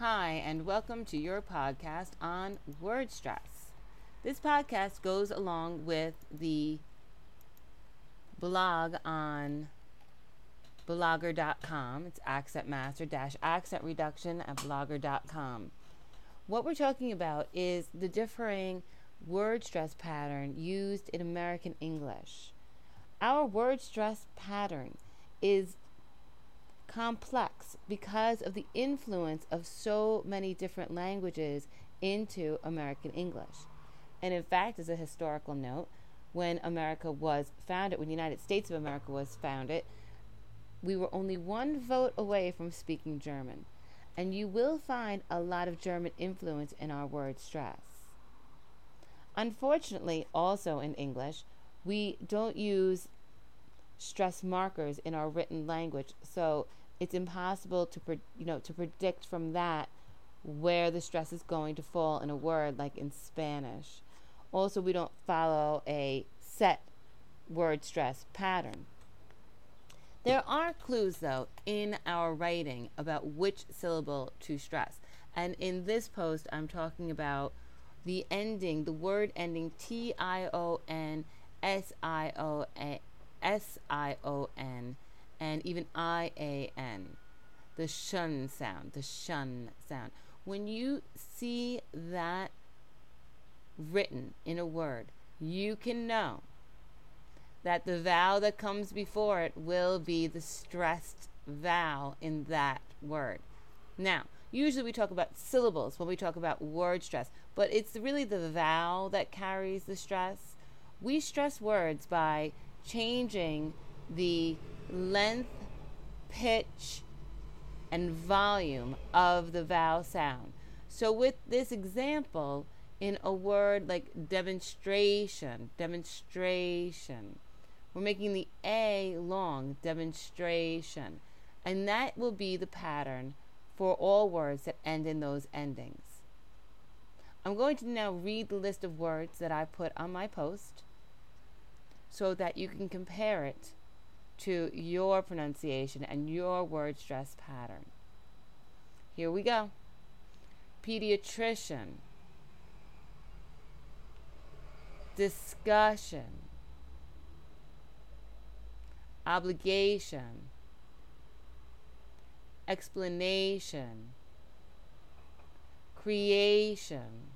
Hi, and welcome to your podcast on word stress. This podcast goes along with the blog on blogger.com. It's accent master dash accent reduction at blogger.com. What we're talking about is the differing word stress pattern used in American English. Our word stress pattern is complex because of the influence of so many different languages into American English. And in fact, as a historical note, when America was founded, when the United States of America was founded, we were only one vote away from speaking German. And you will find a lot of German influence in our word stress. Unfortunately, also in English, we don't use stress markers in our written language, so it's impossible to pre- you know to predict from that where the stress is going to fall in a word like in Spanish. Also, we don't follow a set word stress pattern. There are clues, though, in our writing about which syllable to stress. And in this post, I'm talking about the ending, the word ending T I O N S I O S I O N and even I A N. The shun sound, the shun sound. When you see that written in a word, you can know that the vowel that comes before it will be the stressed vowel in that word. Now, usually we talk about syllables when we talk about word stress, but it's really the vowel that carries the stress. We stress words by changing the length, pitch, and volume of the vowel sound. So, with this example, in a word like demonstration, demonstration, we're making the A long, demonstration. And that will be the pattern for all words that end in those endings. I'm going to now read the list of words that I put on my post so that you can compare it to your pronunciation and your word stress pattern. Here we go. Pediatrician, discussion, obligation, explanation, creation,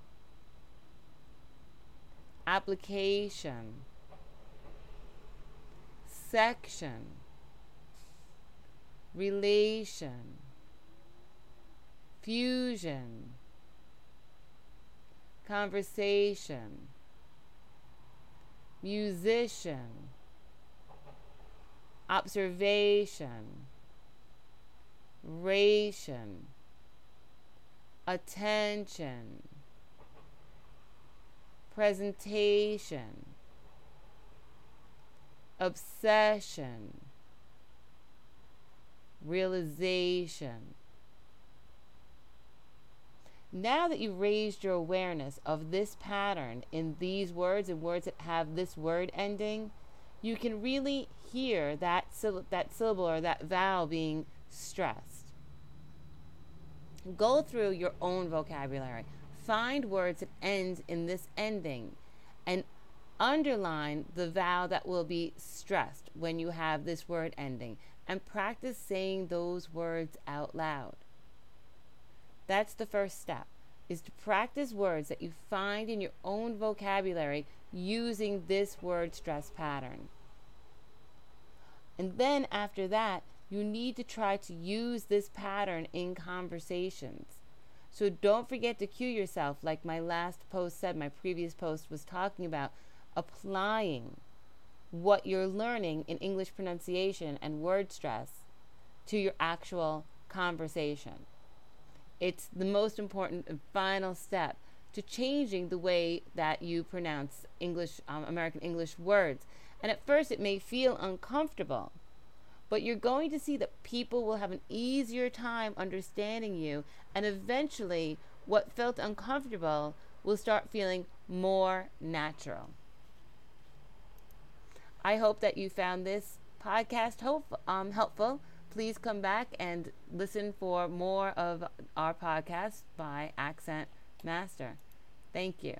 application section, relation, fusion, conversation, musician, observation, ration, attention, presentation obsession, realization. Now that you've raised your awareness of this pattern in these words and words that have this word ending, you can really hear that, that syllable or that vowel being stressed. Go through your own vocabulary. Find words that end in this ending and Underline the vowel that will be stressed when you have this word ending and practice saying those words out loud. That's the first step is to practice words that you find in your own vocabulary using this word stress pattern. And then after that, you need to try to use this pattern in conversations. So don't forget to cue yourself, like my last post said, my previous post was talking about applying what you're learning in English pronunciation and word stress to your actual conversation. It's the most important and final step to changing the way that you pronounce English, um, American English words. And at first, it may feel uncomfortable, but you're going to see that people will have an easier time understanding you, and eventually, what felt uncomfortable will start feeling more natural. I hope that you found this podcast hope, um, helpful. please come back and listen for more of our podcast by Accent Master. Thank you.